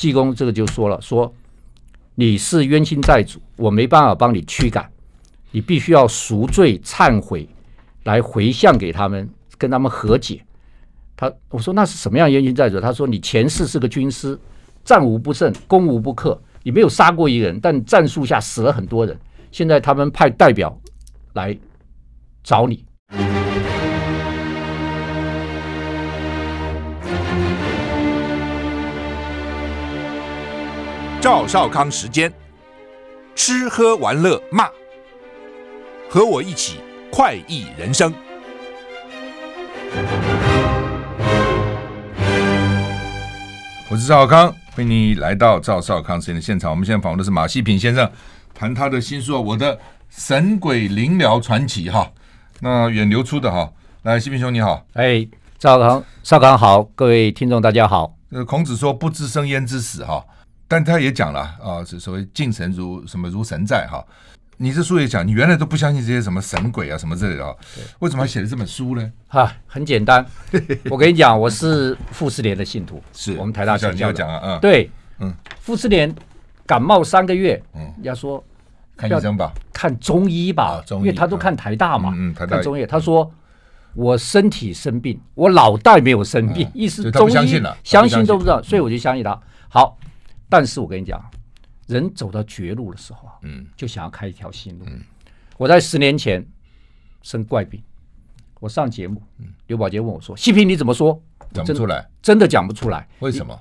济公这个就说了，说你是冤亲债主，我没办法帮你驱赶，你必须要赎罪忏悔，来回向给他们，跟他们和解。他我说那是什么样冤亲债主？他说你前世是个军师，战无不胜，攻无不克，你没有杀过一人，但战术下死了很多人。现在他们派代表来找你。赵少康时间，吃喝玩乐骂，和我一起快意人生。我是赵少康，欢迎你来到赵少康时间的现场。我们现在访问的是马西平先生，谈他的新书《我的神鬼灵疗传奇》哈。那远流出的哈，来西平兄你好，哎，赵少康少康好，各位听众大家好。呃，孔子说不知生焉知死哈。但他也讲了啊，是所谓敬神如什么如神在哈。你这书也讲，你原来都不相信这些什么神鬼啊什么之类的啊，为什么还写了这本书呢？哈，很简单，我跟你讲，我是傅斯年的信徒，是我们台大教授讲啊，嗯，对，嗯，傅斯年感冒三个月，嗯，人家说看医生吧，看中医吧，因为他都看台大嘛，嗯，看中医，他说我身体生病，我脑袋没有生病，意思中医相信。都不知道，所以我就相信他。好。但是我跟你讲，人走到绝路的时候啊，嗯，就想要开一条新路。嗯，我在十年前生怪病，我上节目，嗯，刘宝杰问我说：“西平你怎么说？讲不出来，真的讲不出来。为什么？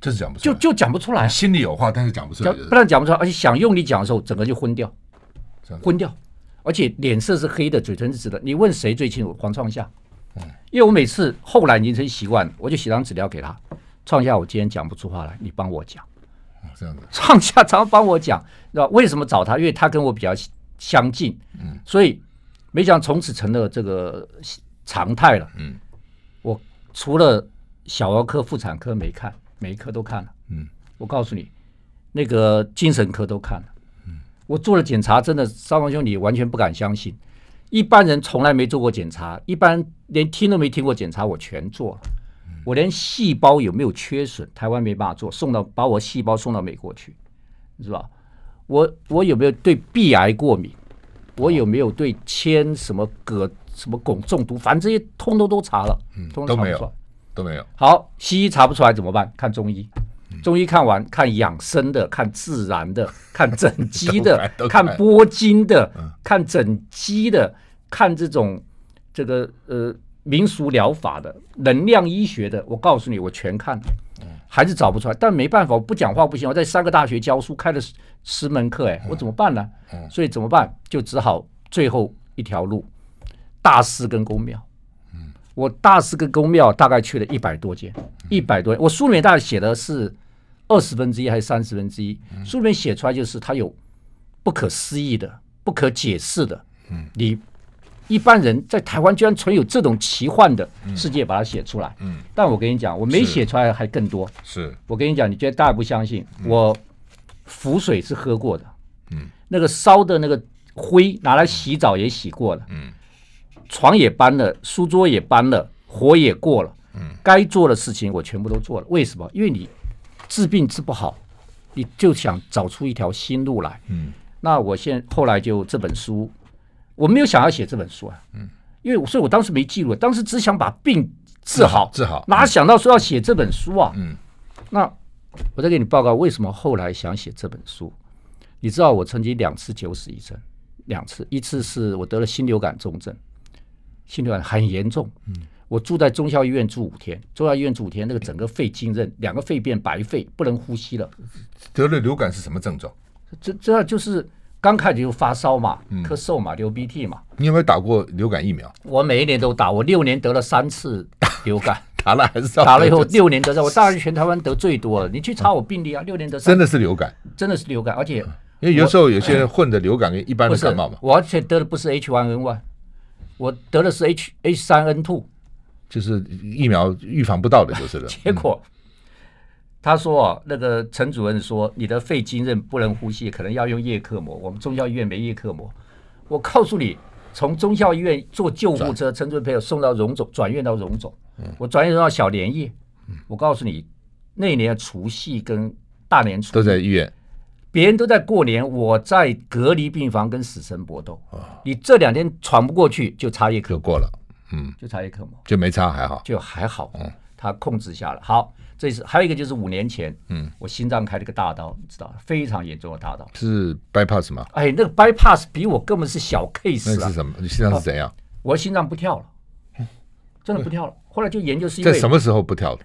就是讲不出来，就就讲不出来。心里有话，但是讲不出来，不但讲不出来，而且想用力讲的时候，整个就昏掉，昏掉，而且脸色是黑的，嘴唇是紫的。你问谁最清楚？黄创夏，嗯，因为我每次后来已经成习惯了，我就写张纸条给他，创夏，我今天讲不出话来，你帮我讲。”这样子，创夏常常帮我讲，知道为什么找他？因为他跟我比较相近，嗯，所以没想从此成了这个常态了，嗯，我除了小儿科、妇产科没看，每一科都看了，嗯，我告诉你，那个精神科都看了，嗯，我做了检查，真的，三王兄你完全不敢相信，一般人从来没做过检查，一般连听都没听过检查，我全做了。我连细胞有没有缺损，台湾没办法做，送到把我细胞送到美国去，是吧？我我有没有对壁癌过敏？我有没有对铅什么铬什么汞中毒？反正这些通通都查了，嗯，都没有，都没有。好，西医查不出来怎么办？看中医，中医看完看养生的，看自然的，看整肌的，看拨筋的，看整肌的，看这种这个呃。民俗疗法的、能量医学的，我告诉你，我全看了，还是找不出来。但没办法，我不讲话不行。我在三个大学教书，开了十十门课，哎，我怎么办呢？所以怎么办？就只好最后一条路，大师跟公庙。我大师跟公庙大概去了一百多间，一百多。我书里面大概写的是二十分之一还是三十分之一？书里面写出来就是它有不可思议的、不可解释的。你。一般人在台湾居然存有这种奇幻的世界，把它写出来。嗯，但我跟你讲，我没写出来还更多。是，我跟你讲，你觉得大家不相信？我浮水是喝过的。嗯，那个烧的那个灰拿来洗澡也洗过了。嗯，床也搬了，书桌也搬了，火也过了。嗯，该做的事情我全部都做了。为什么？因为你治病治不好，你就想找出一条新路来。嗯，那我现后来就这本书。我没有想要写这本书啊，嗯，因为所以我当时没记录，当时只想把病治好，治好，哪想到说要写这本书啊？嗯，那我再给你报告为什么后来想写这本书。你知道我曾经两次九死一生，两次，一次是我得了心流感重症，心流感很严重，嗯，我住在中校医院住五天，中孝医院住五天，那个整个肺浸润，两个肺变白肺，不能呼吸了。得了流感是什么症状？这这就是。刚开始就发烧嘛，咳嗽嘛，流鼻涕嘛。你有没有打过流感疫苗？我每一年都打，我六年得了三次流感，打了还是打了以后六年得上，我大概全台湾得最多了。你去查我病例啊，六年得上。真的是流感，真的是流感，而且因为有时候有些人混的流感跟一般的感冒嘛。我而且得的不是 H1N1，我得的是 H H3N2，就是疫苗预防不到的，就是了。结果。他说啊，那个陈主任说你的肺经韧不能呼吸，可能要用叶克膜。我们中校医院没叶克膜。我告诉你，从中校医院坐救护车，陈主任陪我送到荣总，转院到荣总。我转院到小连叶。我告诉你，那年除夕跟大年初都在医院，别人都在过年，我在隔离病房跟死神搏斗。哦、你这两天喘不过去，就插叶克就过了，嗯，就插叶克膜，就没插还好，就还好，嗯，他控制下了。好，这是还有一个就是五年前，嗯，我心脏开了个大刀，你知道，非常严重的大刀，是 bypass 吗？哎，那个 bypass 比我根本是小 case 啊。那是什么？你心脏是怎样？我心脏不跳了，真的不跳了。后来就研究是因为在什么时候不跳的？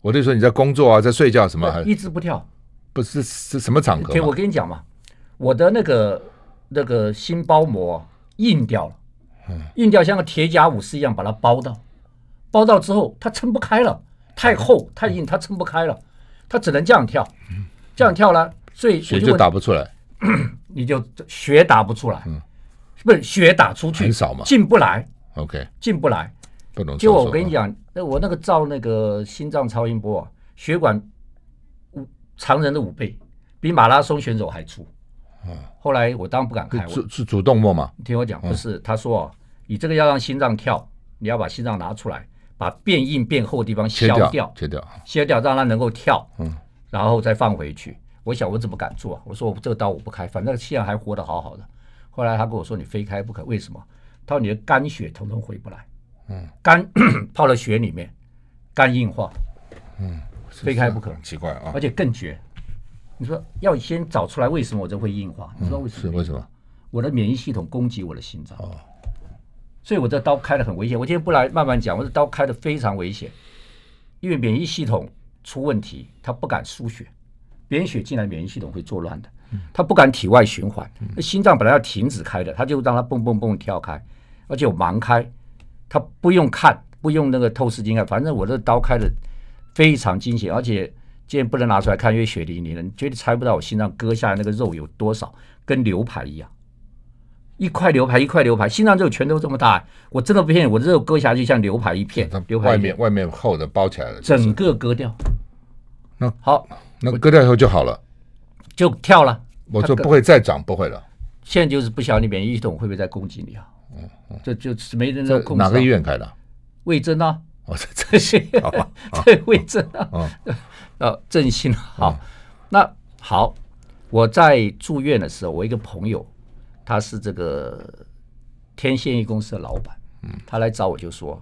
我就说你在工作啊，在睡觉什么？一直不跳。不是是什么场合？我跟你讲嘛，我的那个那个心包膜硬掉了，硬掉像个铁甲武士一样把它包到，包到之后它撑不开了，太厚太硬，它撑不开了，它只能这样跳，这样跳了，所以血就打不出来，你就血打不出来，不是血打出去很少嘛，进不来，OK，进不来，不能。结果我跟你讲，那我那个照那个心脏超音波啊，血管五。常人的五倍，比马拉松选手还粗。后来我当然不敢开。是是主动脉吗？你听我讲，不是。他说哦，你这个要让心脏跳，你要把心脏拿出来，把变硬变厚的地方削掉，切掉，切掉，让它能够跳。嗯然后再放回去。我想我怎么敢做？我说我这个刀我不开，反正现在还活得好好的。后来他跟我说，你非开不可，为什么？他说你的肝血统统回不来。嗯，肝 泡了血里面，肝硬化。嗯。非开不可，奇怪啊！而且更绝。你说要先找出来为什么我这会硬化？你知道为什么？是为什么？我的免疫系统攻击我的心脏。哦。所以我这刀开的很危险。我今天不来慢慢讲，我这刀开的非常危险，因为免疫系统出问题，它不敢输血，别人血进来，免疫系统会作乱的。它不敢体外循环。那心脏本来要停止开的，它就让它蹦蹦蹦跳开，而且我盲开，它不用看，不用那个透视镜看，反正我这刀开的。非常惊险，而且今天不能拿出来看，因为血淋淋的，你绝对猜不到我心脏割下来那个肉有多少，跟牛排一样，一块牛排一块牛排，心脏肉全都这么大，我真的不骗你，我的肉割下去像牛排一片，牛排外面外面厚的包起来了，整个割掉。那好，那割掉以后就好了，就跳了。我说不会再长，不会了。现在就是不晓得你免疫系统会不会再攻击你啊？嗯嗯，这就是没人能控制。哪个医院开的？魏征啊。哦，这些 好吧，对，魏征啊，呃，振兴好，那好，我在住院的时候，我一个朋友，他是这个天线一公司的老板，嗯，他来找我就说，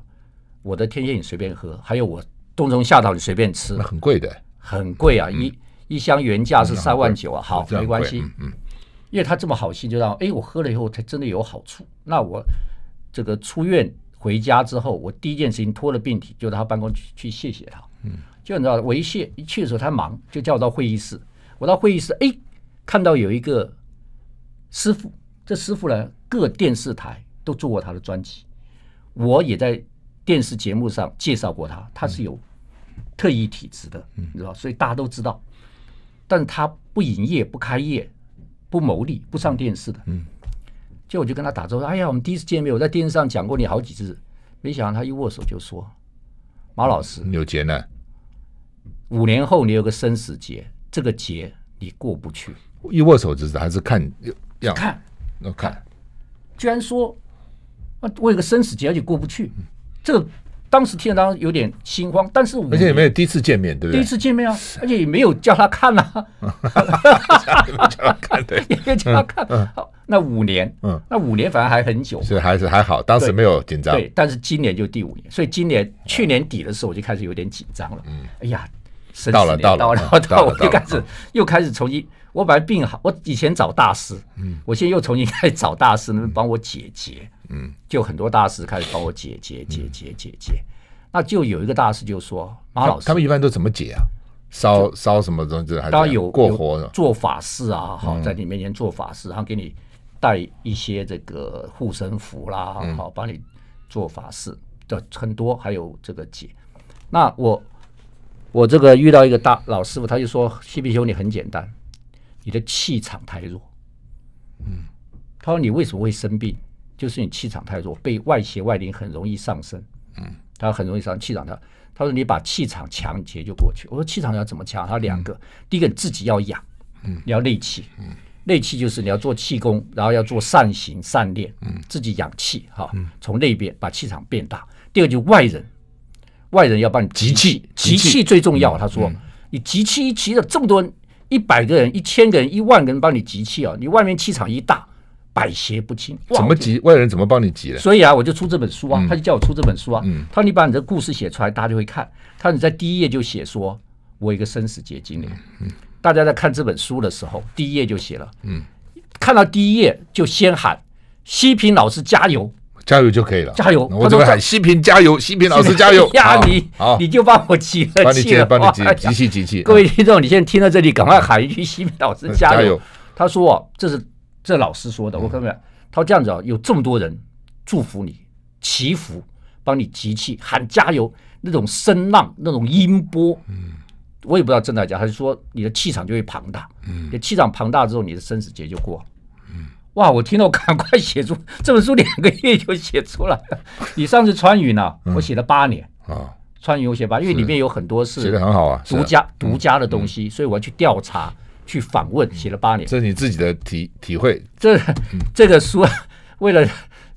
我的天线你随便喝，还有我冬虫夏草你随便吃，那很贵的，很贵啊，一一箱原价是三万九啊，好，没关系，嗯，因为他这么好心，就让哎，我喝了以后才真的有好处，那我这个出院。回家之后，我第一件事情拖了病体，就到他办公室去谢谢他。嗯，就你知道，我一谢一去的时候，他忙，就叫我到会议室。我到会议室，哎，看到有一个师傅，这师傅呢，各电视台都做过他的专辑，我也在电视节目上介绍过他。他是有特异体质的，你知道，所以大家都知道。但是他不营业，不开业，不牟利，不上电视的。嗯。就我就跟他打招呼，哎呀，我们第一次见面，我在电视上讲过你好几次，没想到他一握手就说：“马老师，你有劫难，五年后你有个生死劫，这个劫你过不去。”一握手就是还是看要看要看，居然说啊，我有个生死劫而且过不去，这个。当时听了当时有点心慌，但是我而且也没有第一次见面，对不对？第一次见面啊，而且也没有叫他看啊，也没有叫他看，对，也没有叫他看。好，那五年，嗯，那五年反而还很久，是还是还好，当时没有紧张。对，但是今年就第五年，所以今年去年底的时候我就开始有点紧张了。嗯，哎呀，到了到了到了，到我就开始又开始重新，我本来病好，我以前找大师，嗯，我现在又重新开始找大师，能帮我解结。嗯，就很多大师开始帮我解决解解解解，那就有一个大师就说：“马老师，他们一般都怎么解啊？烧烧什么东西？还当然有过活的，做法事啊，好，在你面前做法事，然后给你带一些这个护身符啦，好，帮你做法事的很多，还有这个解。那我我这个遇到一个大老师傅，他就说：‘西比兄，你很简单，你的气场太弱。’嗯，他说：‘你为什么会生病？’就是你气场太弱，被外邪外灵很容易上升。嗯，他很容易上气场。他他说你把气场强结就过去。我说气场要怎么强？他两个，第一个你自己要养，嗯，你要内气，嗯，内气就是你要做气功，然后要做善行善念，嗯，自己养气哈，从内边把气场变大。第二就是外人，外人要帮你集气，集气最重要。他说你集气一集了这么多人，一百个人、一千个人、一万个人帮你集气哦，你外面气场一大，百邪不侵。怎么集？外人怎么帮你集的？所以啊，我就出这本书啊，嗯、他就叫我出这本书啊。嗯、他说你把你的故事写出来，大家就会看。他说你在第一页就写说，我一个生死劫经历。嗯，大家在看这本书的时候，第一页就写了。嗯，看到第一页就先喊西平老师加油。加油就可以了，加油！我这边喊西平加油，西平老师加油呀！你你就帮我集了气了，帮你集集气集气。各位听众，你现在听到这里，赶快喊一句“西平老师加油”。他说：“这是这老师说的。”我看没有？他说：“这样子啊，有这么多人祝福你，祈福，帮你集气，喊加油，那种声浪，那种音波，嗯，我也不知道真的假。他就说你的气场就会庞大，嗯，你气场庞大之后，你的生死劫就过。”哇！我听到我赶快写出这本书，两个月就写出来了。你上次穿云呢，我写了八年啊。穿云我写八，因为里面有很多是写的很好啊，独家独家的东西，所以我要去调查、去访问，写了八年。这是你自己的体体会。这这个书为了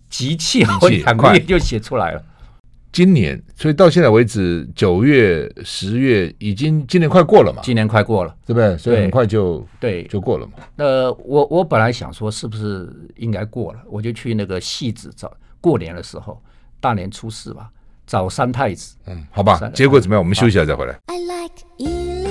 集气，我两个月就写出来了。今年，所以到现在为止，九月、十月已经今年快过了嘛？今年快过了，对不对？所以很快就对就过了嘛。那我我本来想说，是不是应该过了？我就去那个戏子找过年的时候，大年初四吧，找三太子。嗯，好吧。结果怎么样？我们休息一下再回来。I like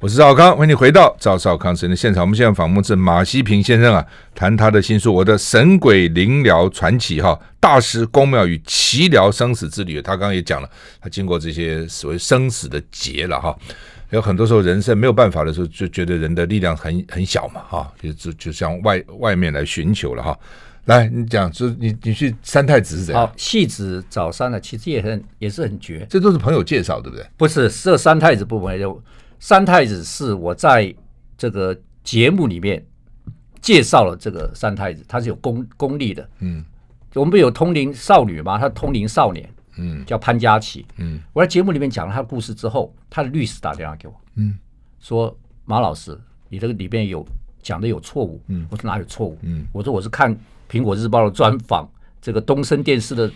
我是赵康，欢迎你回到赵少康时间的现场。我们现在访问是马西平先生啊，谈他的新书《我的神鬼灵疗传奇》哈，大师公庙与奇疗生死之旅。他刚刚也讲了，他经过这些所谓生死的劫了哈，有很多时候人生没有办法的时候，就觉得人的力量很很小嘛哈，就就就向外外面来寻求了哈。来，你讲，就你你去三太子是怎样？好，戏子找三呢，其实也很也是很绝，这都是朋友介绍，对不对？不是，这三太子部分就。三太子是我在这个节目里面介绍了这个三太子，他是有功功力的。嗯，我们不有通灵少女吗？他通灵少年，嗯，叫潘佳琪。嗯，我在节目里面讲了他的故事之后，他的律师打电话给我，嗯，说马老师，你这个里面有讲的有错误。嗯，我说哪有错误？嗯，我说我是看苹果日报的专访，这个东森电视的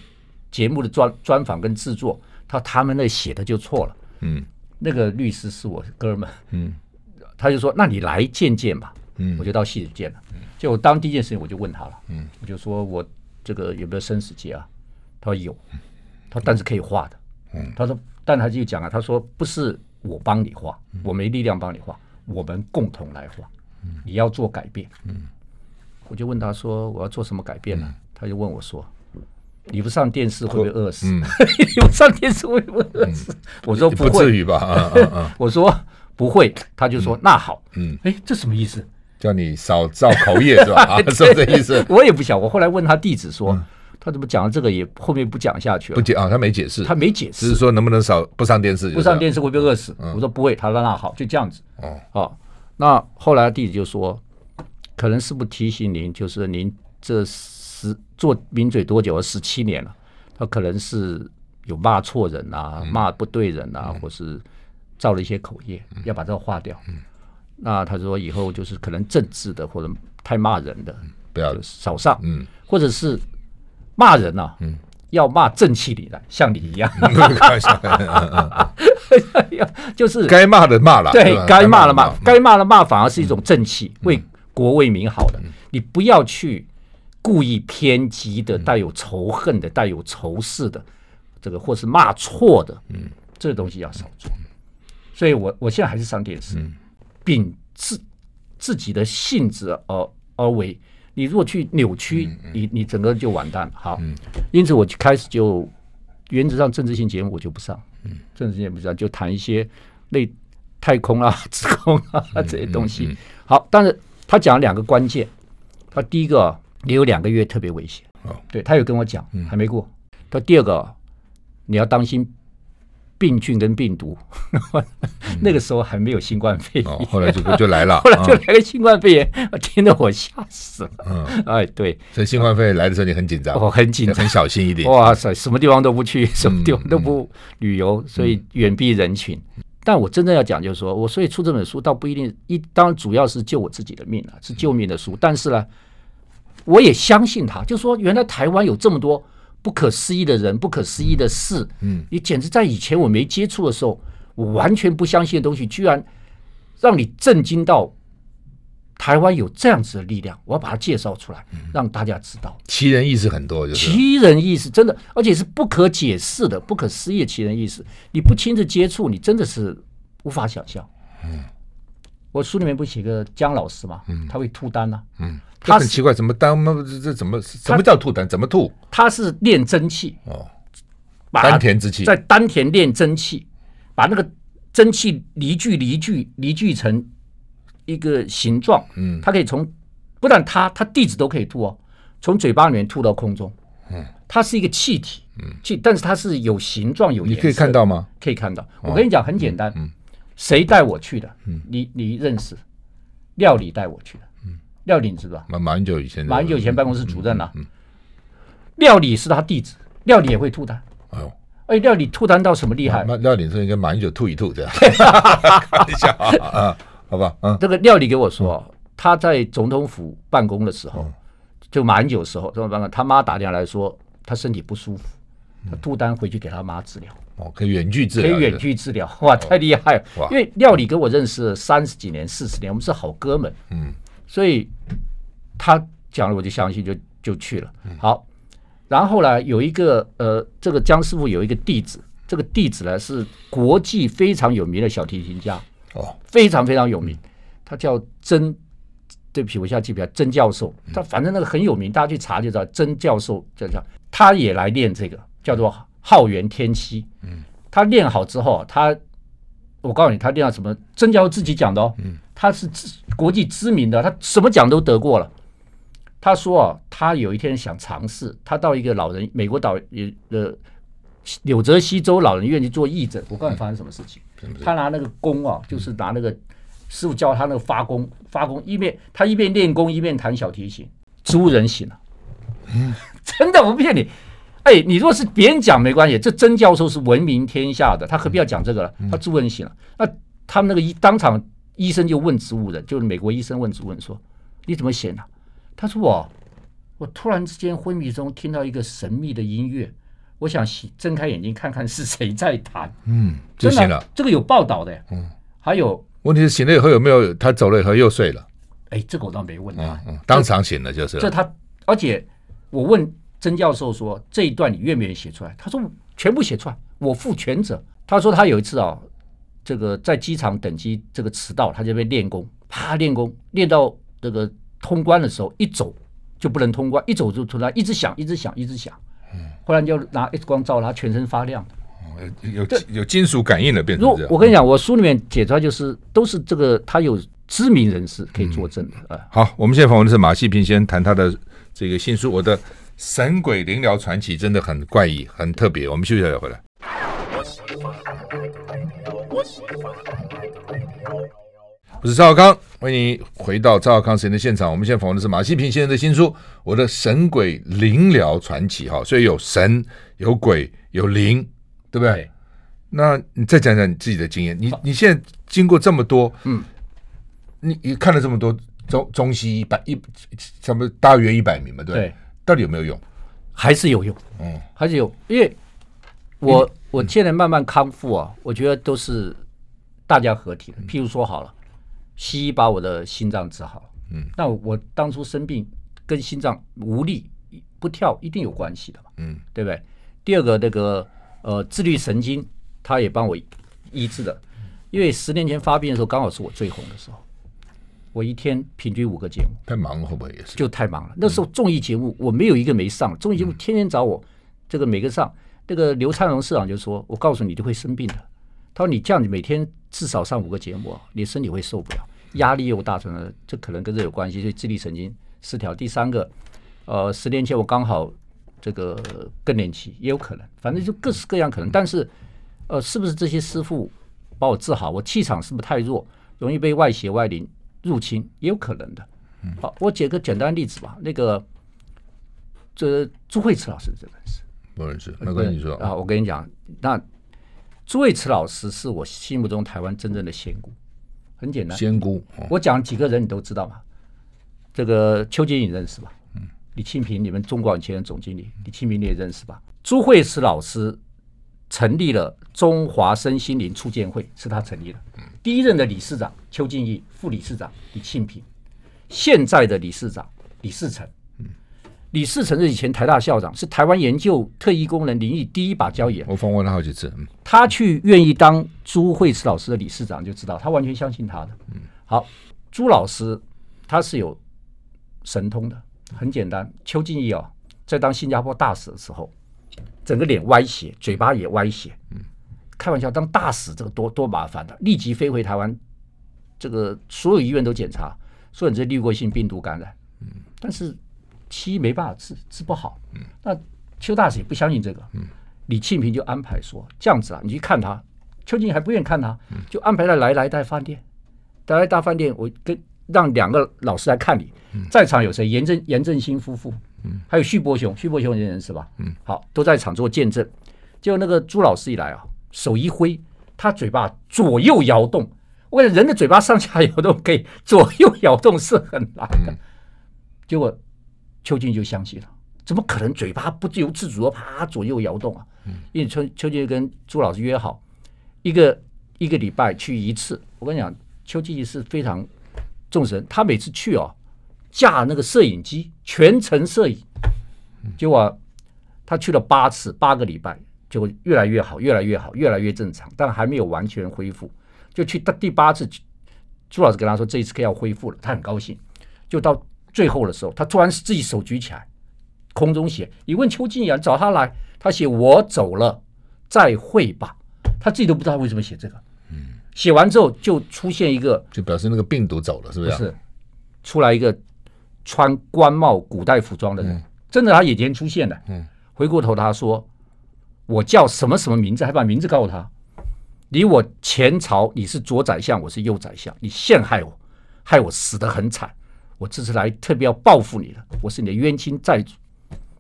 节目的专专访跟制作，他他们那写的就错了。嗯。那个律师是我哥们，嗯，他就说：“那你来见见吧。”嗯，我就到戏里见了。就我当第一件事情，我就问他了。嗯，我就说我这个有没有生死劫啊？他说有。他说但是可以画的。嗯，他说，但他就讲啊，他说不是我帮你画，我没力量帮你画，我们共同来画。你要做改变。嗯，我就问他说：“我要做什么改变呢？”他就问我说。你不上电视会不会饿死？嗯、你不上电视会不会饿死？嗯、我说不会，不至于吧？啊啊啊、我说不会，他就说、嗯、那好。嗯，哎，这什么意思？叫你少造口业是吧？啊，是这意思？我也不想。我后来问他弟子说，嗯、他怎么讲了这个也后面不讲下去了？不解啊，他没解释，他没解释，只是说能不能少不上电视？不上电视会不会饿死？嗯、我说不会。他说那好，就这样子。哦，好。那后来弟子就说，可能是不提醒您，就是您这十做名嘴多久了？十七年了。他可能是有骂错人啊，嗯、骂不对人啊，嗯、或是造了一些口业，嗯、要把这个化掉。嗯、那他说以后就是可能政治的或者太骂人的，不要少上。嗯，或者是骂人啊，嗯，要骂正气里来，像你一样。就是该骂的骂了，对，该骂的骂，该骂的骂反而是一种正气，嗯、为国为民好的。嗯、你不要去。故意偏激的、带有仇恨的、带有仇视的，这个或是骂错的，嗯，这个东西要少做。所以我我现在还是上电视，秉自自己的性质而而为。你如果去扭曲，你你整个就完蛋了。好，因此我就开始就原则上政治性节目我就不上，政治性节目不上，就谈一些类太空啊、子空啊这些东西。好，但是他讲了两个关键，他第一个。你有两个月特别危险，对，他有跟我讲，还没过。他第二个，你要当心病菌跟病毒。那个时候还没有新冠肺炎，后来就就来了，后来就来个新冠肺炎，听得我吓死了。嗯，哎，对，所以新冠肺炎来的时候你很紧张，我很紧张，很小心一点。哇塞，什么地方都不去，什么地方都不旅游，所以远避人群。但我真正要讲就是说，我所以出这本书倒不一定一，当然主要是救我自己的命啊，是救命的书。但是呢。我也相信他，就说原来台湾有这么多不可思议的人，不可思议的事。嗯，你简直在以前我没接触的时候，我完全不相信的东西，居然让你震惊到。台湾有这样子的力量，我要把它介绍出来，让大家知道。奇人异事很多，就是奇人异事真的，而且是不可解释的、不可思议的奇人异事。你不亲自接触，你真的是无法想象。嗯，我书里面不写个姜老师吗，嗯，他会吐丹呐，嗯，他很奇怪，怎么丹？这这怎么什么叫吐痰？怎么吐？他是练真气哦，丹田之气，在丹田练真气，把那个真气凝聚、凝聚、凝聚成。一个形状，嗯，他可以从不但他他弟子都可以吐哦，从嘴巴里面吐到空中，嗯，它是一个气体，嗯，气，但是它是有形状有颜色，你可以看到吗？可以看到。我跟你讲很简单，嗯，谁带我去的？嗯，你你认识？料理带我去的，嗯，廖理你知道？马马英九以前，马英九以前办公室主任呐，嗯，廖理是他弟子，廖理也会吐痰，哎呦，哎，廖理吐痰到什么厉害？那廖理是应该马英九吐一吐这样，看一下啊。好吧，嗯，这个廖理给我说，嗯、他在总统府办公的时候，嗯、就马英九的时候，总统办公，他妈打电话来说他身体不舒服，嗯、他吐痰回去给他妈治疗。哦，可以远距治疗，可以远距治疗，哇，太厉害了！哇。因为廖理跟我认识了三十几年、四十年，我们是好哥们，嗯，所以他讲了我就相信就，就就去了。嗯、好，然后呢，有一个呃，这个江师傅有一个弟子，这个弟子呢是国际非常有名的小提琴家。哦，非常非常有名，他叫曾，对不起，我现在记不起来，曾教授，他反正那个很有名，大家去查就知道，曾教授叫叫，他也来练这个，叫做浩元天溪。嗯，他练好之后，他，我告诉你，他练到什么？曾教授自己讲的哦，他是国际知名的，他什么奖都得过了。他说啊，他有一天想尝试，他到一个老人美国岛的纽泽西州老人院去做义诊，我告诉你发生什么事情。他拿那个弓啊，就是拿那个师傅教他那个发功，发功一边他一边练功一边弹小提琴，植物人醒了。嗯，真的我不骗你。哎，你若是别人讲没关系，这曾教授是闻名天下的，他何必要讲这个了？他植物人醒了，那他们那个医当场医生就问植物人，就是美国医生问植物人说：“你怎么醒了？”他说：“我我突然之间昏迷中听到一个神秘的音乐。”我想醒，睁开眼睛看看是谁在弹。嗯，就醒了。这个有报道的。嗯，还有问题是醒了以后有没有他走了以后又睡了？哎，这个我倒没问他。嗯，当场醒了就是。这他，而且我问曾教授说，这一段你愿不愿意写出来？他说全部写出来，我负全责。他说他有一次啊，这个在机场等机，这个迟到，他就被练功，啪练功，练到这个通关的时候，一走就不能通关，一走就突然一直响，一直响，一直响。忽然就拿 X 光照他，全身发亮。有有金属感应的变成这样。我跟你讲，我书里面解出来就是都是这个，他有知名人士可以作证的。嗯、好，我们现在访问的是马西平先生，谈他的这个新书《我的神鬼灵疗传奇》，真的很怪异，很特别。我们休息一下再回来。我是赵少康，欢迎你回到赵少康时间的现场。我们现在访问的是马西平先生的新书《我的神鬼灵疗传奇》哈，所以有神、有鬼、有灵，对不对？对，那你再讲讲你自己的经验。你你现在经过这么多，嗯，你你看了这么多中中西医百一，差不多大约一百名嘛，对，对，到底有没有用？还是有用？嗯，还是有，因为我我现在慢慢康复啊，我觉得都是大家合体的。譬如说好了。西医把我的心脏治好，嗯，那我当初生病跟心脏无力不跳一定有关系的嘛，嗯，对不对？第二个那个呃自律神经，他也帮我医治的，因为十年前发病的时候刚好是我最红的时候，我一天平均五个节目，太忙了会不会也是？就太忙了，那时候综艺节目我没有一个没上，综艺节目天天找我，这个每个上，那个刘灿荣市长就说，我告诉你，就会生病的。他说：“你这样子每天至少上五个节目，你身体会受不了，压力又大，什么这可能跟这有关系，所以智力神经失调。第三个，呃，十年前我刚好这个更年期，也有可能，反正就各式各样可能。但是，呃，是不是这些师傅把我治好？我气场是不是太弱，容易被外邪外灵入侵，也有可能的。好，我举个简单例子吧。那个，这朱慧慈老师这本事不认识，没跟你说啊，我跟你讲那。”朱慧慈老师是我心目中台湾真正的仙姑，很简单。仙姑，我讲几个人你都知道吧？这个邱吉颖认识吧？嗯，李庆平，你们中广前任总经理，李庆平你也认识吧？朱慧慈老师成立了中华身心灵促进会，是他成立的。第一任的理事长邱进义，副理事长李庆平，现在的理事长李世成。李世成是以前台大校长，是台湾研究特异功能领域第一把交椅。我访问了好几次。他去愿意当朱慧慈老师的理事长，就知道他完全相信他的。好，朱老师他是有神通的，很简单。邱敬义哦，在当新加坡大使的时候，整个脸歪斜，嘴巴也歪斜。开玩笑，当大使这个多多麻烦的，立即飞回台湾，这个所有医院都检查，说你这滤过性病毒感染。嗯但是。西医没办法治，治不好。嗯，那邱大使也不相信这个。嗯，李庆平就安排说这样子啊，你去看他。邱静还不愿意看他，就安排他来来大饭店，来来大饭店，我跟让两个老师来看你。在场有谁？严正严正兴夫妇，嗯，还有徐伯雄，徐伯雄认识吧？嗯，好，都在场做见证。结果那个朱老师一来啊，手一挥，他嘴巴左右摇动。我感觉人的嘴巴上下摇动，可以左右摇动是很难的。结果。邱静就相信了，怎么可能嘴巴不由自主的啪左右摇动啊？因为邱邱进益跟朱老师约好，一个一个礼拜去一次。我跟你讲，邱进益是非常重视人，他每次去哦，架那个摄影机全程摄影，结果他去了八次，八个礼拜，就越来越好，越来越好，越来越正常，但还没有完全恢复。就去到第八次，朱老师跟他说这一次可以要恢复了，他很高兴，就到。最后的时候，他突然自己手举起来，空中写：“你问邱静阳，找他来。”他写：“我走了，再会吧。”他自己都不知道为什么写这个。嗯，写完之后就出现一个，就表示那个病毒走了，是不是？不是，出来一个穿官帽、古代服装的人，嗯、真的，他眼前出现的。嗯，回过头他说：“我叫什么什么名字？”还把名字告诉他。你我前朝你是左宰相，我是右宰相，你陷害我，害我死得很惨。我这次来特别要报复你了，我是你的冤亲债主。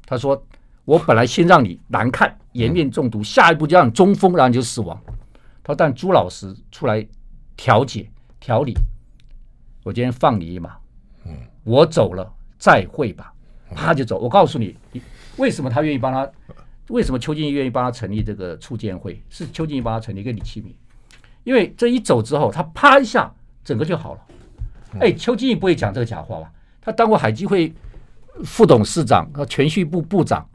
他说：“我本来先让你难看，颜面中毒，下一步就让你中风，然后你就死亡。”他说：“但朱老师出来调解调理，我今天放你一马。嗯，我走了，再会吧。”他就走。我告诉你，为什么他愿意帮他？为什么邱进义愿意帮他成立这个促建会？是邱进义帮他成立一个李启明，因为这一走之后，他啪一下，整个就好了。哎，邱进义不会讲这个假话吧？他当过海基会副董事长和全序部部长，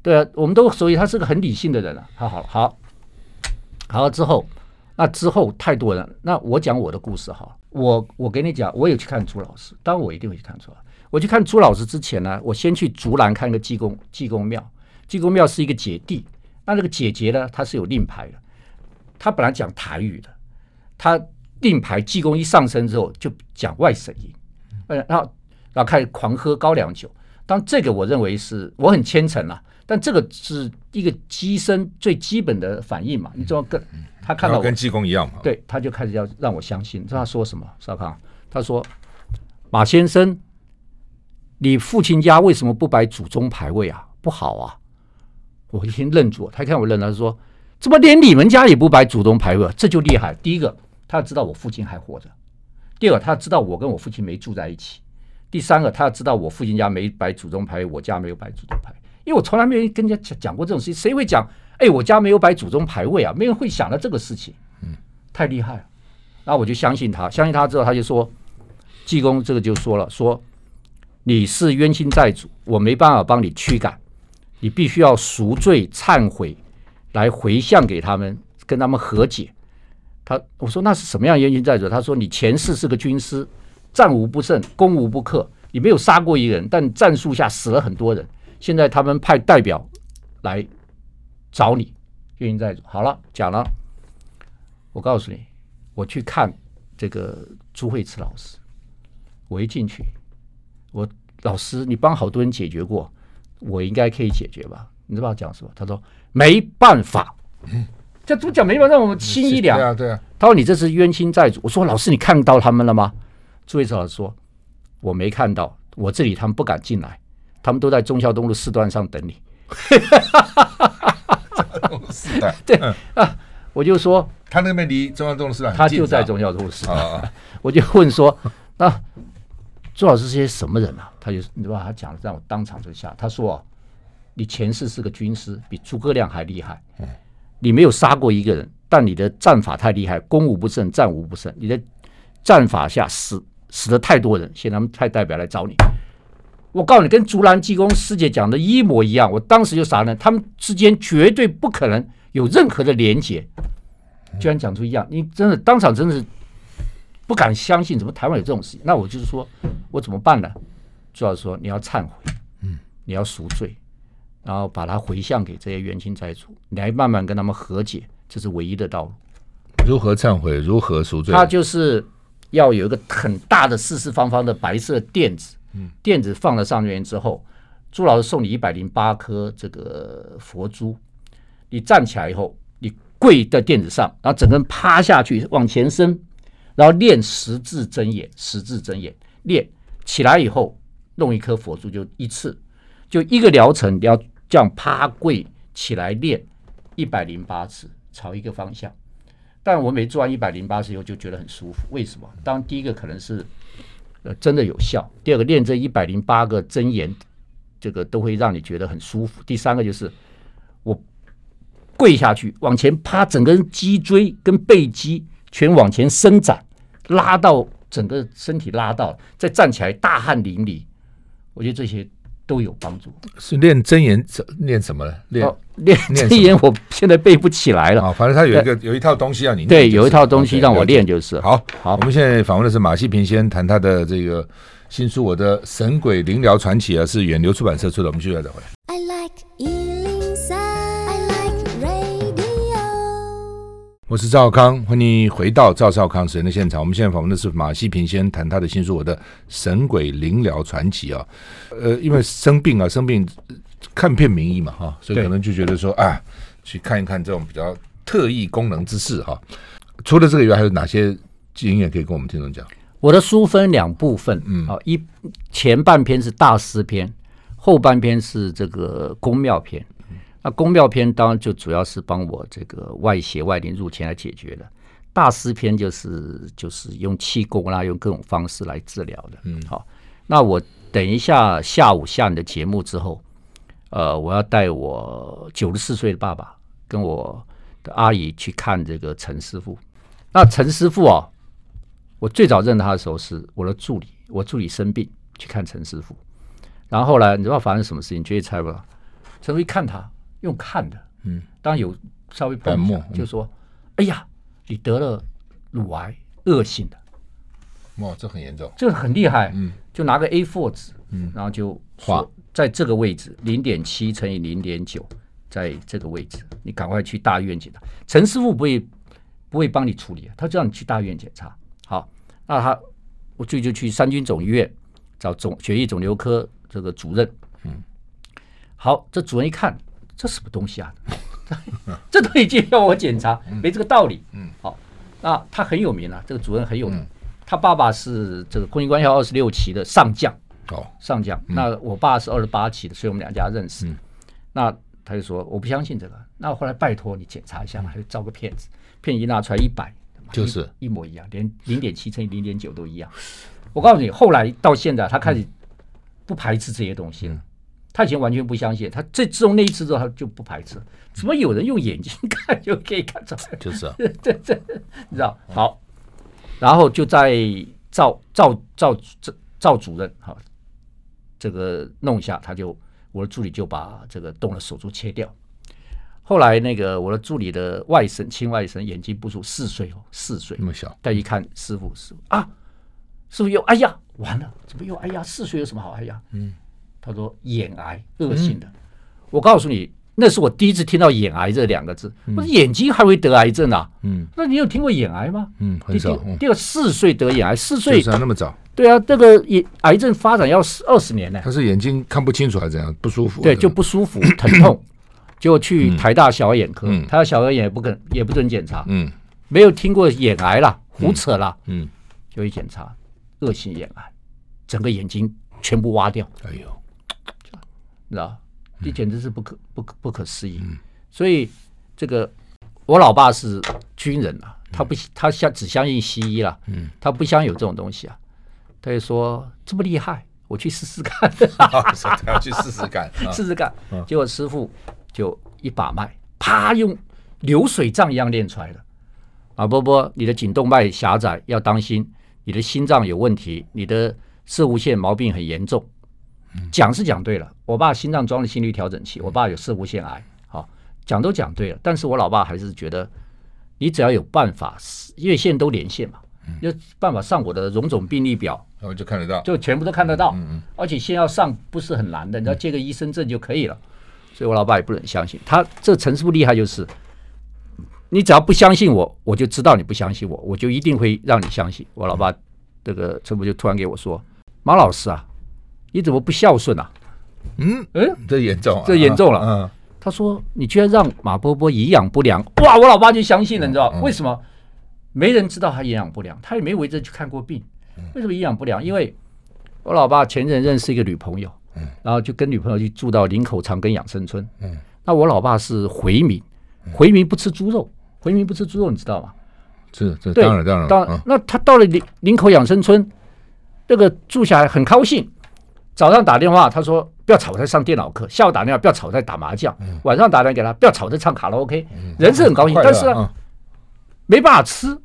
对啊，我们都所以他是个很理性的人啊。他好好好了之后，那之后太多人。那我讲我的故事哈，我我给你讲，我也去看朱老师，当然我一定会去看朱老师。我去看朱老师之前呢，我先去竹兰看个济公济公庙，济公庙是一个姐弟，那那个姐姐呢，她是有令牌的，她本来讲台语的，她。令牌济公一上身之后就讲外省音，呃，然后然后开始狂喝高粱酒。当这个我认为是我很虔诚了，但这个是一个机身最基本的反应嘛。你知道跟他看到跟济公一样嘛？对，他就开始要让我相信。知道他说什么？少康，他说：“马先生，你父亲家为什么不摆祖宗牌位啊？不好啊！”我一听愣住，他看我愣，他说：“怎么连你们家也不摆祖宗牌位？这就厉害。”第一个。他知道我父亲还活着。第二个，他知道我跟我父亲没住在一起。第三个，他知道我父亲家没摆祖宗牌位，我家没有摆祖宗牌。因为我从来没有跟人家讲讲过这种事情，谁会讲？哎，我家没有摆祖宗牌位啊，没人会想到这个事情。嗯，太厉害了。然后我就相信他，相信他之后，他就说，济公这个就说了，说你是冤亲债主，我没办法帮你驱赶，你必须要赎罪忏悔，来回向给他们，跟他们和解。他我说那是什么样冤亲债主？他说，你前世是个军师，战无不胜，攻无不克，你没有杀过一个人，但战术下死了很多人。现在他们派代表来找你，冤亲债主。好了，讲了。我告诉你，我去看这个朱慧慈老师，我一进去，我老师，你帮好多人解决过，我应该可以解决吧？你知道他讲什么？他说没办法。嗯这怎么讲？没法让我们心一凉。对啊，对啊。他说：“你这是冤亲债主。”我说：“老师，你看到他们了吗？”朱慧慈老师说：“我没看到，我这里他们不敢进来，他们都在忠孝东路四段上等你。”四段，对啊，我就说他那边离忠孝东路四段，他就在忠孝东路四段。我就问说：“那朱老师是些什么人啊？他就你知道他讲的让我当场就吓。他说、啊：“你前世是个军师，比诸葛亮还厉害。你没有杀过一个人，但你的战法太厉害，攻无不胜，战无不胜。你的战法下死死了太多人，现在他们派代表来找你。我告诉你，跟竹篮济公师姐讲的一模一样。我当时就傻了，他们之间绝对不可能有任何的连结。居然讲出一样，你真的当场真的是。”不敢相信，怎么台湾有这种事情？那我就是说，我怎么办呢？主要说你要忏悔，嗯，你要赎罪，然后把它回向给这些冤亲债主，你来慢慢跟他们和解，这是唯一的道路。如何忏悔？如何赎罪？他就是要有一个很大的四四方方的白色垫子，嗯，垫子放了上面之后，朱老师送你一百零八颗这个佛珠，你站起来以后，你跪在垫子上，然后整个人趴下去往前伸。然后练十字真言，十字真言练起来以后，弄一颗佛珠就一次，就一个疗程，你要这样趴跪起来练一百零八次，朝一个方向。但我每做完一百零八次以后就觉得很舒服，为什么？当第一个可能是呃真的有效，第二个练这一百零八个真言，这个都会让你觉得很舒服。第三个就是我跪下去往前趴，整个人脊椎跟背肌。全往前伸展，拉到整个身体拉到，再站起来大汗淋漓，我觉得这些都有帮助。是练真言，练什么呢？练、哦、练真言，我现在背不起来了。啊，反正他有一个有一套东西让你练、就是、对，有一套东西让我练就是。好好，我们现在访问的是马西平先，谈他的这个新书《我的神鬼灵疗传奇》啊，是远流出版社出的。我们继续再回来。I like 我是赵少康，欢迎回到赵少康时间的现场。我们现在访问的是马西平先生，谈他的新书《我的神鬼灵疗传奇》啊。呃，因为生病啊，生病看片名医嘛，哈，所以可能就觉得说啊，去看一看这种比较特异功能之事哈。除了这个以外，还有哪些经验可以跟我们听众讲？我的书分两部分，嗯，好，一前半篇是大师篇，后半篇是这个宫庙篇。那宫庙篇当然就主要是帮我这个外邪外灵入侵来解决的，大师篇就是就是用气功啦，用各种方式来治疗的。嗯，好，那我等一下下午下你的节目之后，呃，我要带我九十四岁的爸爸跟我的阿姨去看这个陈师傅。那陈师傅啊，我最早认他的时候是我的助理，我助理生病去看陈师傅，然后后来你知道发生什么事情？绝对猜不到。陈师傅一看他。用看的，嗯，当然有稍微碰一，就说：“哎呀，你得了乳癌，恶性的，哇，这很严重，这个很厉害。”嗯，就拿个 A4 纸，嗯，然后就画在这个位置，零点七乘以零点九，在这个位置，你赶快去大医院检查。陈师傅不会不会帮你处理，他就让你去大医院检查。好，那他我这就去三军总医院找总血液肿瘤科这个主任。嗯，好，这主任一看。这什么东西啊？这都已经要我检查，没这个道理。嗯，好，那他很有名啊，这个主任很有名。他爸爸是这个空军官校二十六期的上将。哦，上将。那我爸是二十八期的，所以我们两家认识。那他就说我不相信这个。那后来拜托你检查一下嘛，他就照个片子，片一拿出来一百，就是一模一样，连零点七乘以零点九都一样。我告诉你，后来到现在，他开始不排斥这些东西了。他以前完全不相信，他这自从那一次之后，他就不排斥。怎么有人用眼睛看就可以看出来？就是啊，这 这你知道？好，然后就在赵赵赵赵赵主任哈，这个弄一下，他就我的助理就把这个动了手术切掉。后来那个我的助理的外甥亲外甥眼睛不舒服，四岁哦，四岁那么小，再一看师傅师傅啊，师傅又哎呀完了，怎么又哎呀？四岁有什么好哎呀？嗯。他说：“眼癌恶性的，我告诉你，那是我第一次听到‘眼癌’这两个字。不是眼睛还会得癌症啊？嗯，那你有听过眼癌吗？嗯，很少。第二，四岁得眼癌，四岁那么早？对啊，这个眼癌症发展要二十年呢。他是眼睛看不清楚还是怎样？不舒服？对，就不舒服，疼痛，就去台大小儿眼科。台大小儿眼也不肯，也不准检查。嗯，没有听过眼癌了，胡扯了。嗯，就一检查，恶性眼癌，整个眼睛全部挖掉。哎呦！”知道，这简直是不可不可不可思议。所以这个我老爸是军人啊，他不他相只相信西医了，他不相信有这种东西啊。他就说这么厉害，我去试试看。他要去试试看，试试看。结果师傅就一把脉，啪，用流水账一样练出来了。啊，波波，你的颈动脉狭窄，要当心；你的心脏有问题，你的射物腺毛病很严重。讲是讲对了，我爸心脏装了心率调整器，我爸有四无腺癌，好，讲都讲对了。但是我老爸还是觉得，你只要有办法，月线都连线嘛，有办法上我的荣总病历表，然后就看得到，就全部都看得到。而且先要上不是很难的，你要借个医生证就可以了。所以我老爸也不能相信他。这陈师傅厉害就是。你只要不相信我，我就知道你不相信我，我就一定会让你相信。我老爸这个陈福就突然给我说：“马老师啊，你怎么不孝顺啊？”嗯，哎，这严重，这严重了。嗯，他说：“你居然让马波波营养不良。”哇，我老爸就相信了，你知道为什么？没人知道他营养不良，他也没围着去看过病。为什么营养不良？因为我老爸前阵认识一个女朋友，然后就跟女朋友去住到林口长庚养生村。嗯，那我老爸是回民，回民不吃猪肉。回民不吃猪肉，你知道吗？是，这当然当然。当那他到了林林口养生村，那个住下来很高兴。早上打电话，他说不要吵，在上电脑课；下午打电话不要吵，在打麻将；晚上打电话给他，不要吵，在唱卡拉 OK。人是很高兴，但是呢，没办法吃，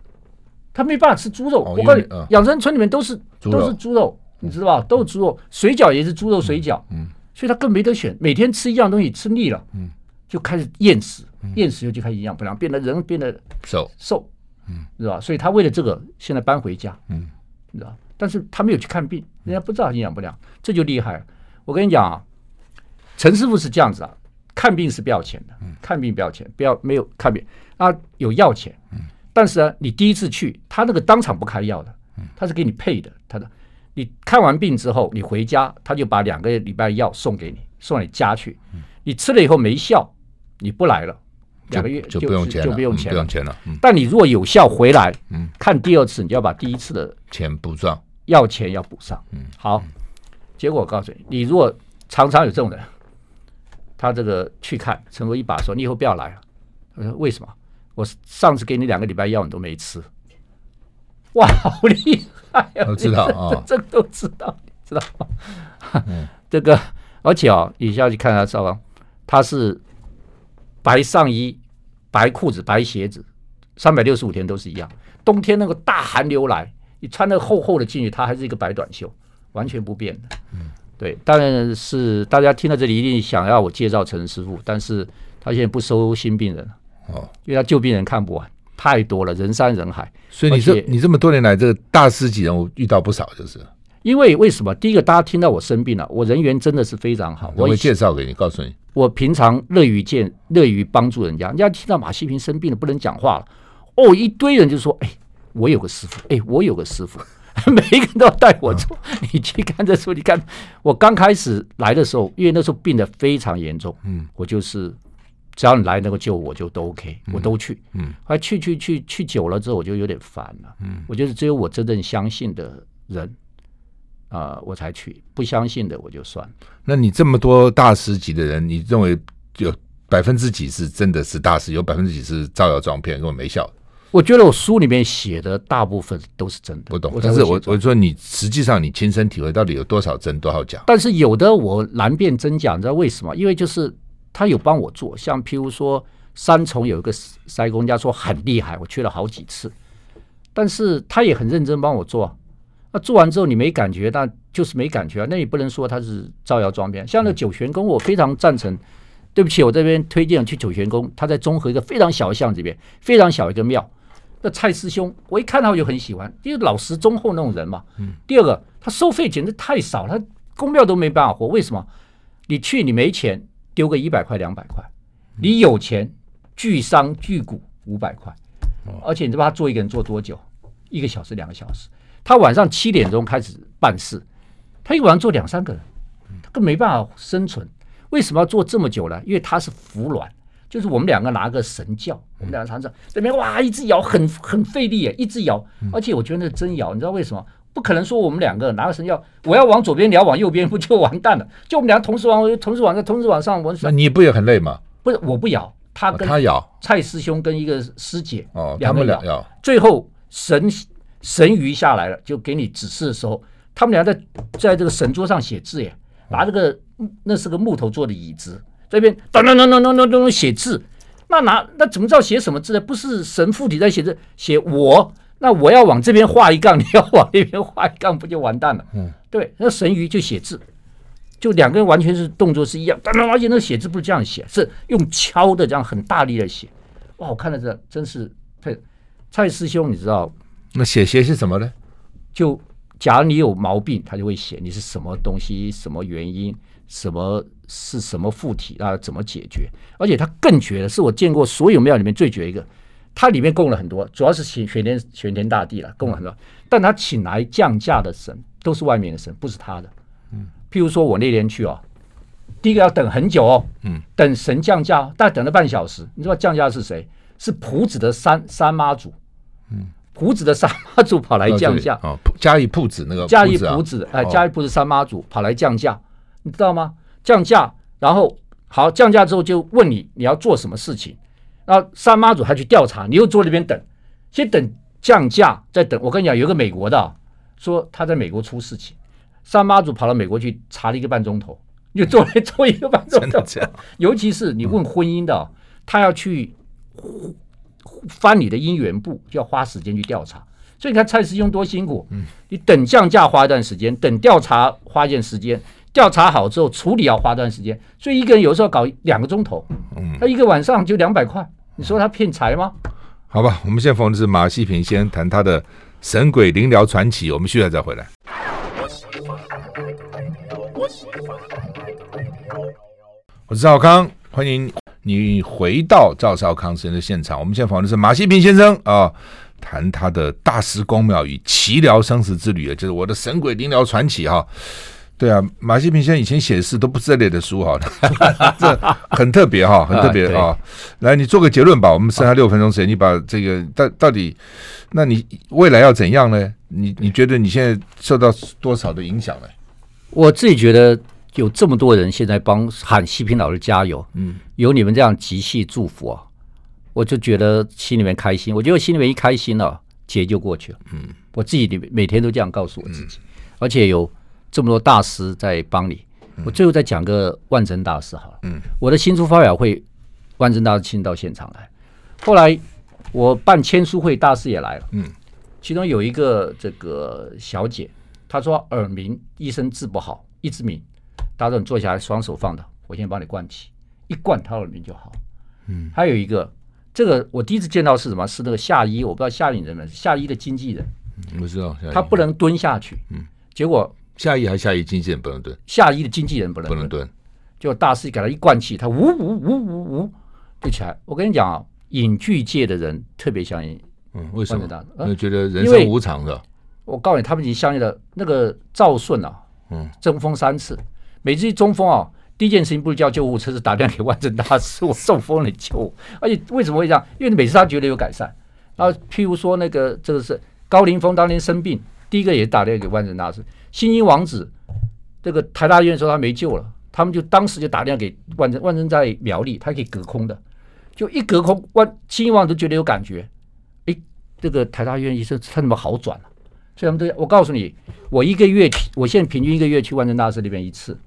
他没办法吃猪肉。我告诉你，养生村里面都是都是猪肉，你知道吧？都是猪肉，水饺也是猪肉水饺。所以他更没得选，每天吃一样东西吃腻了，就开始厌食。厌食又就开始营养不良，变得人变得瘦瘦，嗯，知道吧？所以他为了这个，现在搬回家，嗯，你知道，但是他没有去看病，人家不知道营养不良，这就厉害了。我跟你讲啊，陈师傅是这样子啊，看病是不要钱的，看病不要钱，不要没有看病。啊，有药钱，但是呢，你第一次去，他那个当场不开药的，他是给你配的，他的，你看完病之后，你回家，他就把两个礼拜药送给你，送你家去，你吃了以后没效，你不来了。两个月就不用钱就不用钱，不用钱了。但你如果有效回来，嗯，看第二次，你就要把第一次的钱补上，要钱要补上。嗯，好。结果我告诉你，你如果常常有这种人，他这个去看，陈如一把说：“你以后不要来了。”我说：“为什么？我上次给你两个礼拜药，你都没吃。”哇，好厉害！我知道啊，这都知道，知道吗？这个，而且哦，你下去看他赵刚，他是。白上衣、白裤子、白鞋子，三百六十五天都是一样。冬天那个大寒流来，你穿那厚厚的进去，它还是一个白短袖，完全不变的。嗯，对。当然是大家听到这里一定想要我介绍陈师傅，但是他现在不收新病人哦，因为他旧病人看不完，太多了，人山人海。所以你这你这么多年来，这个大师级人物遇到不少，就是。因为为什么？第一个，大家听到我生病了，我人缘真的是非常好。我会介绍给你，告诉你，我平常乐于见，乐于帮助人家。人家听到马西平生病了，不能讲话了，哦，一堆人就说：“哎，我有个师傅，哎，我有个师傅，每一个人都要带我做。嗯”你去看这书，你看我刚开始来的时候，因为那时候病得非常严重，嗯，我就是只要你来能够救我就都 OK，我都去，嗯，后来去去去去久了之后，我就有点烦了，嗯，我觉得只有我真正相信的人。啊、呃，我才去，不相信的我就算。那你这么多大师级的人，你认为有百分之几是真的是大师，有百分之几是造谣撞骗，根本没效？我觉得我书里面写的大部分都是真的。我懂，但是我我说你实际上你亲身体会到底有多少真多少假？但是有的我难辨真假，你知道为什么？因为就是他有帮我做，像譬如说三重有一个塞公家说很厉害，我去了好几次，但是他也很认真帮我做。那做完之后你没感觉，那就是没感觉啊。那也不能说他是造谣装骗。像那九玄宫，我非常赞成。对不起，我这边推荐去九玄宫，他在中和一个非常小的巷子里面，非常小一个庙。那蔡师兄，我一看他我就很喜欢，因为老实忠厚那种人嘛。第二个，他收费简直太少，他宫庙都没办法活。为什么？你去你没钱，丢个一百块两百块；你有钱，巨商巨贾五百块。而且你知道他做一个人做多久？一个小时两个小时。他晚上七点钟开始办事，他一晚上做两三个人，他更没办法生存。为什么要做这么久呢？因为他是服软，就是我们两个拿个神教，我们两个常常这边哇一直摇，很很费力，一直摇。而且我觉得那是真摇，你知道为什么？不可能说我们两个拿个神教，我要往左边，你要往右边，不就完蛋了？就我们两个同时往，同时往上，同时往上。我那你不也很累吗？不是，我不摇，他跟他摇。蔡师兄跟一个师姐哦，两个摇，最后神。神谕下来了，就给你指示的时候，他们俩在在这个神桌上写字耶，拿这个那是个木头做的椅子，这边咚咚咚咚咚咚咚写字。那拿那怎么知道写什么字呢？不是神附体在写字，写我。那我要往这边画一杠，你要往那边画一杠，不就完蛋了？嗯，对。那神鱼就写字，就两个人完全是动作是一样，而且那个写字不是这样写，是用敲的，这样很大力的写。哇，我看了这真是太蔡师兄，你知道？那写写是什么呢？就假如你有毛病，他就会写你是什么东西，什么原因，什么是什么附体啊？怎么解决？而且他更绝的是，我见过所有庙里面最绝一个。它里面供了很多，主要是请玄天玄天大帝了，供了很多。但他请来降价的神都是外面的神，不是他的。嗯，譬如说我那天去哦，第一个要等很久哦，嗯，等神降价，大概等了半小时。你知道降价是谁？是朴子的三三妈祖。嗯，朴子的三妈祖跑来降价啊，嘉义铺子那个嘉义铺子，哎，嘉义铺子三妈祖跑来降价，你知道吗？降价，然后好降价之后就问你你要做什么事情。然后三妈祖还去调查，你又坐那边等，先等降价，再等。我跟你讲，有一个美国的、啊、说他在美国出事情，三妈祖跑到美国去查了一个半钟头，就坐来坐一个半钟头。尤其是你问婚姻的、啊，他要去翻你的姻缘簿，就要花时间去调查。所以你看蔡师兄多辛苦，你等降价花一段时间，等调查花一段时间。调查好之后，处理要花段时间，所以一个人有时候搞两个钟头，他一个晚上就两百块，你说他骗财吗？好吧，我们现在访问的是马西平，先谈他的神鬼灵疗传奇，我们现在再回来。我是赵康，欢迎你回到赵少康时间的现场。我们现在访问的是马西平先生啊，谈他的大师公庙与奇疗生死之旅，就是我的神鬼灵疗传奇哈。对啊，马西平先生以前写的诗都不是这类的书哈，这很特别哈，很特别啊。来，你做个结论吧，我们剩下六分钟时间，你把这个到到底，那你未来要怎样呢？你你觉得你现在受到多少的影响呢？我自己觉得有这么多人现在帮喊西平老师加油，嗯，有你们这样极细祝福啊，我就觉得心里面开心。我觉得心里面一开心了，啊，劫就过去了。嗯，我自己每天都这样告诉我自己，而且有。这么多大师在帮你，我最后再讲个万真大师好了。嗯，我的新书发表会，万真大师亲自到现场来。后来我办签书会，大师也来了。嗯，其中有一个这个小姐，她说耳鸣，医生治不好，一直鸣。大师，你坐下来，双手放的，我先帮你灌气，一灌她耳鸣就好。嗯，还有一个，这个我第一次见到是什么？是那个夏医，我不知道夏医人们，夏医的经纪人。我知道，他不能蹲下去。嗯，结果。夏医还夏医经纪人不能蹲，夏医的经纪人不能不能蹲，就大师给他一灌气，他呜呜呜呜呜就起来。我跟你讲啊，影剧界的人特别相信，嗯，为什么？因为觉得人生无常的。我告诉你，他们已经相信了。那个赵顺啊，嗯，争风三次，每次中风啊，第一件事情不是叫救护车，是打电话给万真大师，我中风了，救我。而且为什么会这样？因为每次他觉得有改善。然后譬如说那个这个是高凌风当年生病，第一个也打电话给万真大师。新英王子，这个台大医院说他没救了，他们就当时就打电话给万真，万真在苗栗，他可以隔空的，就一隔空，万新英王子觉得有感觉，哎，这个台大医院医生他怎么好转了？所以他们都，我告诉你，我一个月，我现在平均一个月去万真大师那边一次，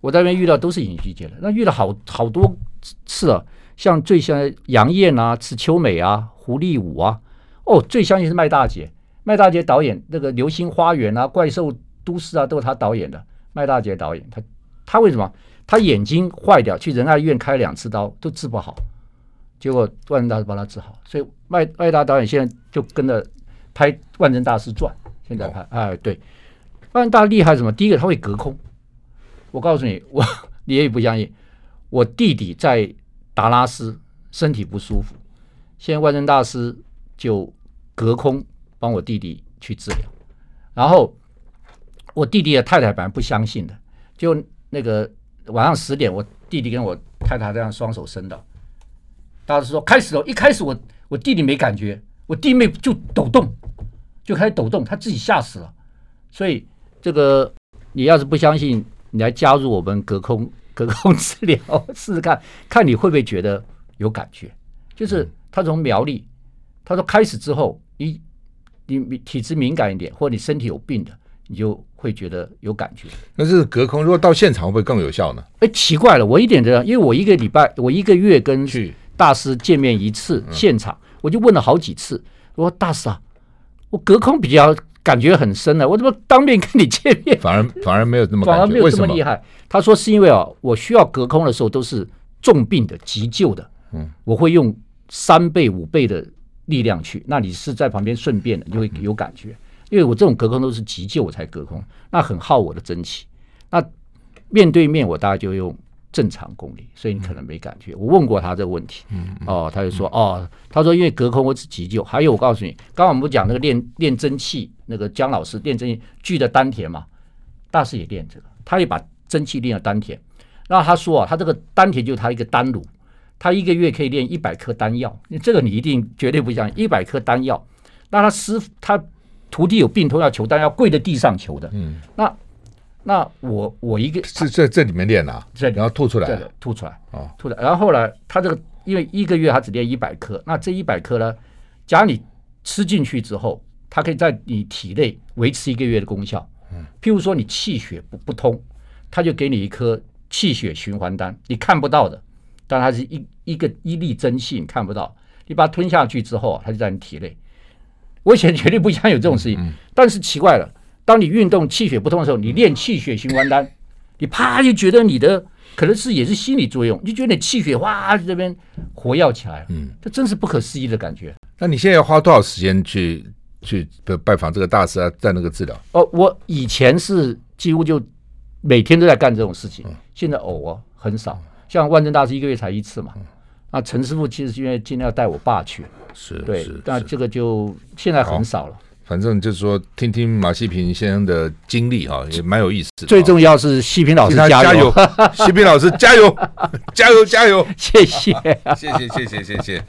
我在那边遇到都是影剧界的，那遇到好好多次啊，像最像杨燕啊、池秋美啊、胡立武啊，哦，最相信是麦大姐，麦大姐导演那个《流星花园》啊，《怪兽》。都市啊，都是他导演的。麦大姐导演，他他为什么？他眼睛坏掉，去仁爱医院开两次刀都治不好，结果万真大师帮他治好。所以麦麦大导演现在就跟着拍《万真大师传》，现在拍。哎，对，万真大厉害什么？第一个他会隔空。我告诉你，我你也不相信。我弟弟在达拉斯身体不舒服，现在万真大师就隔空帮我弟弟去治疗，然后。我弟弟的太太本来不相信的，就那个晚上十点，我弟弟跟我太太这样双手伸到，大师说开始了，一开始我我弟弟没感觉，我弟妹就抖动，就开始抖动，他自己吓死了。所以这个你要是不相信，你来加入我们隔空 隔空治疗试试看，看你会不会觉得有感觉。就是他从苗栗，他说开始之后，你你体质敏感一点，或者你身体有病的。你就会觉得有感觉。那是隔空，如果到现场会不会更有效呢？哎，奇怪了，我一点这样，因为我一个礼拜，我一个月跟大师见面一次，现场我就问了好几次，我说大师啊，我隔空比较感觉很深的，我怎么当面跟你见面，反而反而没有这么反而没有这么厉害？他说是因为啊，我需要隔空的时候都是重病的、急救的，嗯，我会用三倍、五倍的力量去，那你是在旁边顺便的，你会有感觉。因为我这种隔空都是急救我才隔空，那很耗我的真气。那面对面我大概就用正常功力，所以你可能没感觉。我问过他这个问题，哦，他就说哦，他说因为隔空我只急救，还有我告诉你，刚刚我们不讲那个练练真气，那个姜老师练真气聚的丹田嘛，大师也练这个，他也把真气练了丹田。那他说啊，他这个丹田就是他一个丹炉，他一个月可以练一百颗丹药，这个你一定绝对不相信，一百颗丹药。那他师傅他。徒弟有病痛要求丹，药跪在地上求的。嗯，那那我我一个是在这里面练啊，在然后吐出来，吐出来哦，吐的。然后后来他这个因为一个月他只练一百颗，那这一百颗呢，假如你吃进去之后，它可以在你体内维持一个月的功效。嗯，譬如说你气血不不通，他就给你一颗气血循环丹，你看不到的，但它是一一个一粒真气，你看不到，你把它吞下去之后，它就在你体内。我以前绝对不相信有这种事情，嗯嗯、但是奇怪了，当你运动气血不通的时候，你练气血循环丹，你啪就觉得你的可能是也是心理作用，你就觉得你气血哇这边活跃起来，嗯，这真是不可思议的感觉。那你现在要花多少时间去去拜访这个大师啊，在那个治疗？哦，我以前是几乎就每天都在干这种事情，嗯、现在偶尔很少，像万正大师一个月才一次嘛。那陈师傅其实因为今天要带我爸去，是对，但这个就现在很少了。反正就是说，听听马西平先生的经历哈，也蛮有意思。最重要是西平老师加油，西平老师加油，加油加油！谢谢，谢谢谢谢谢谢。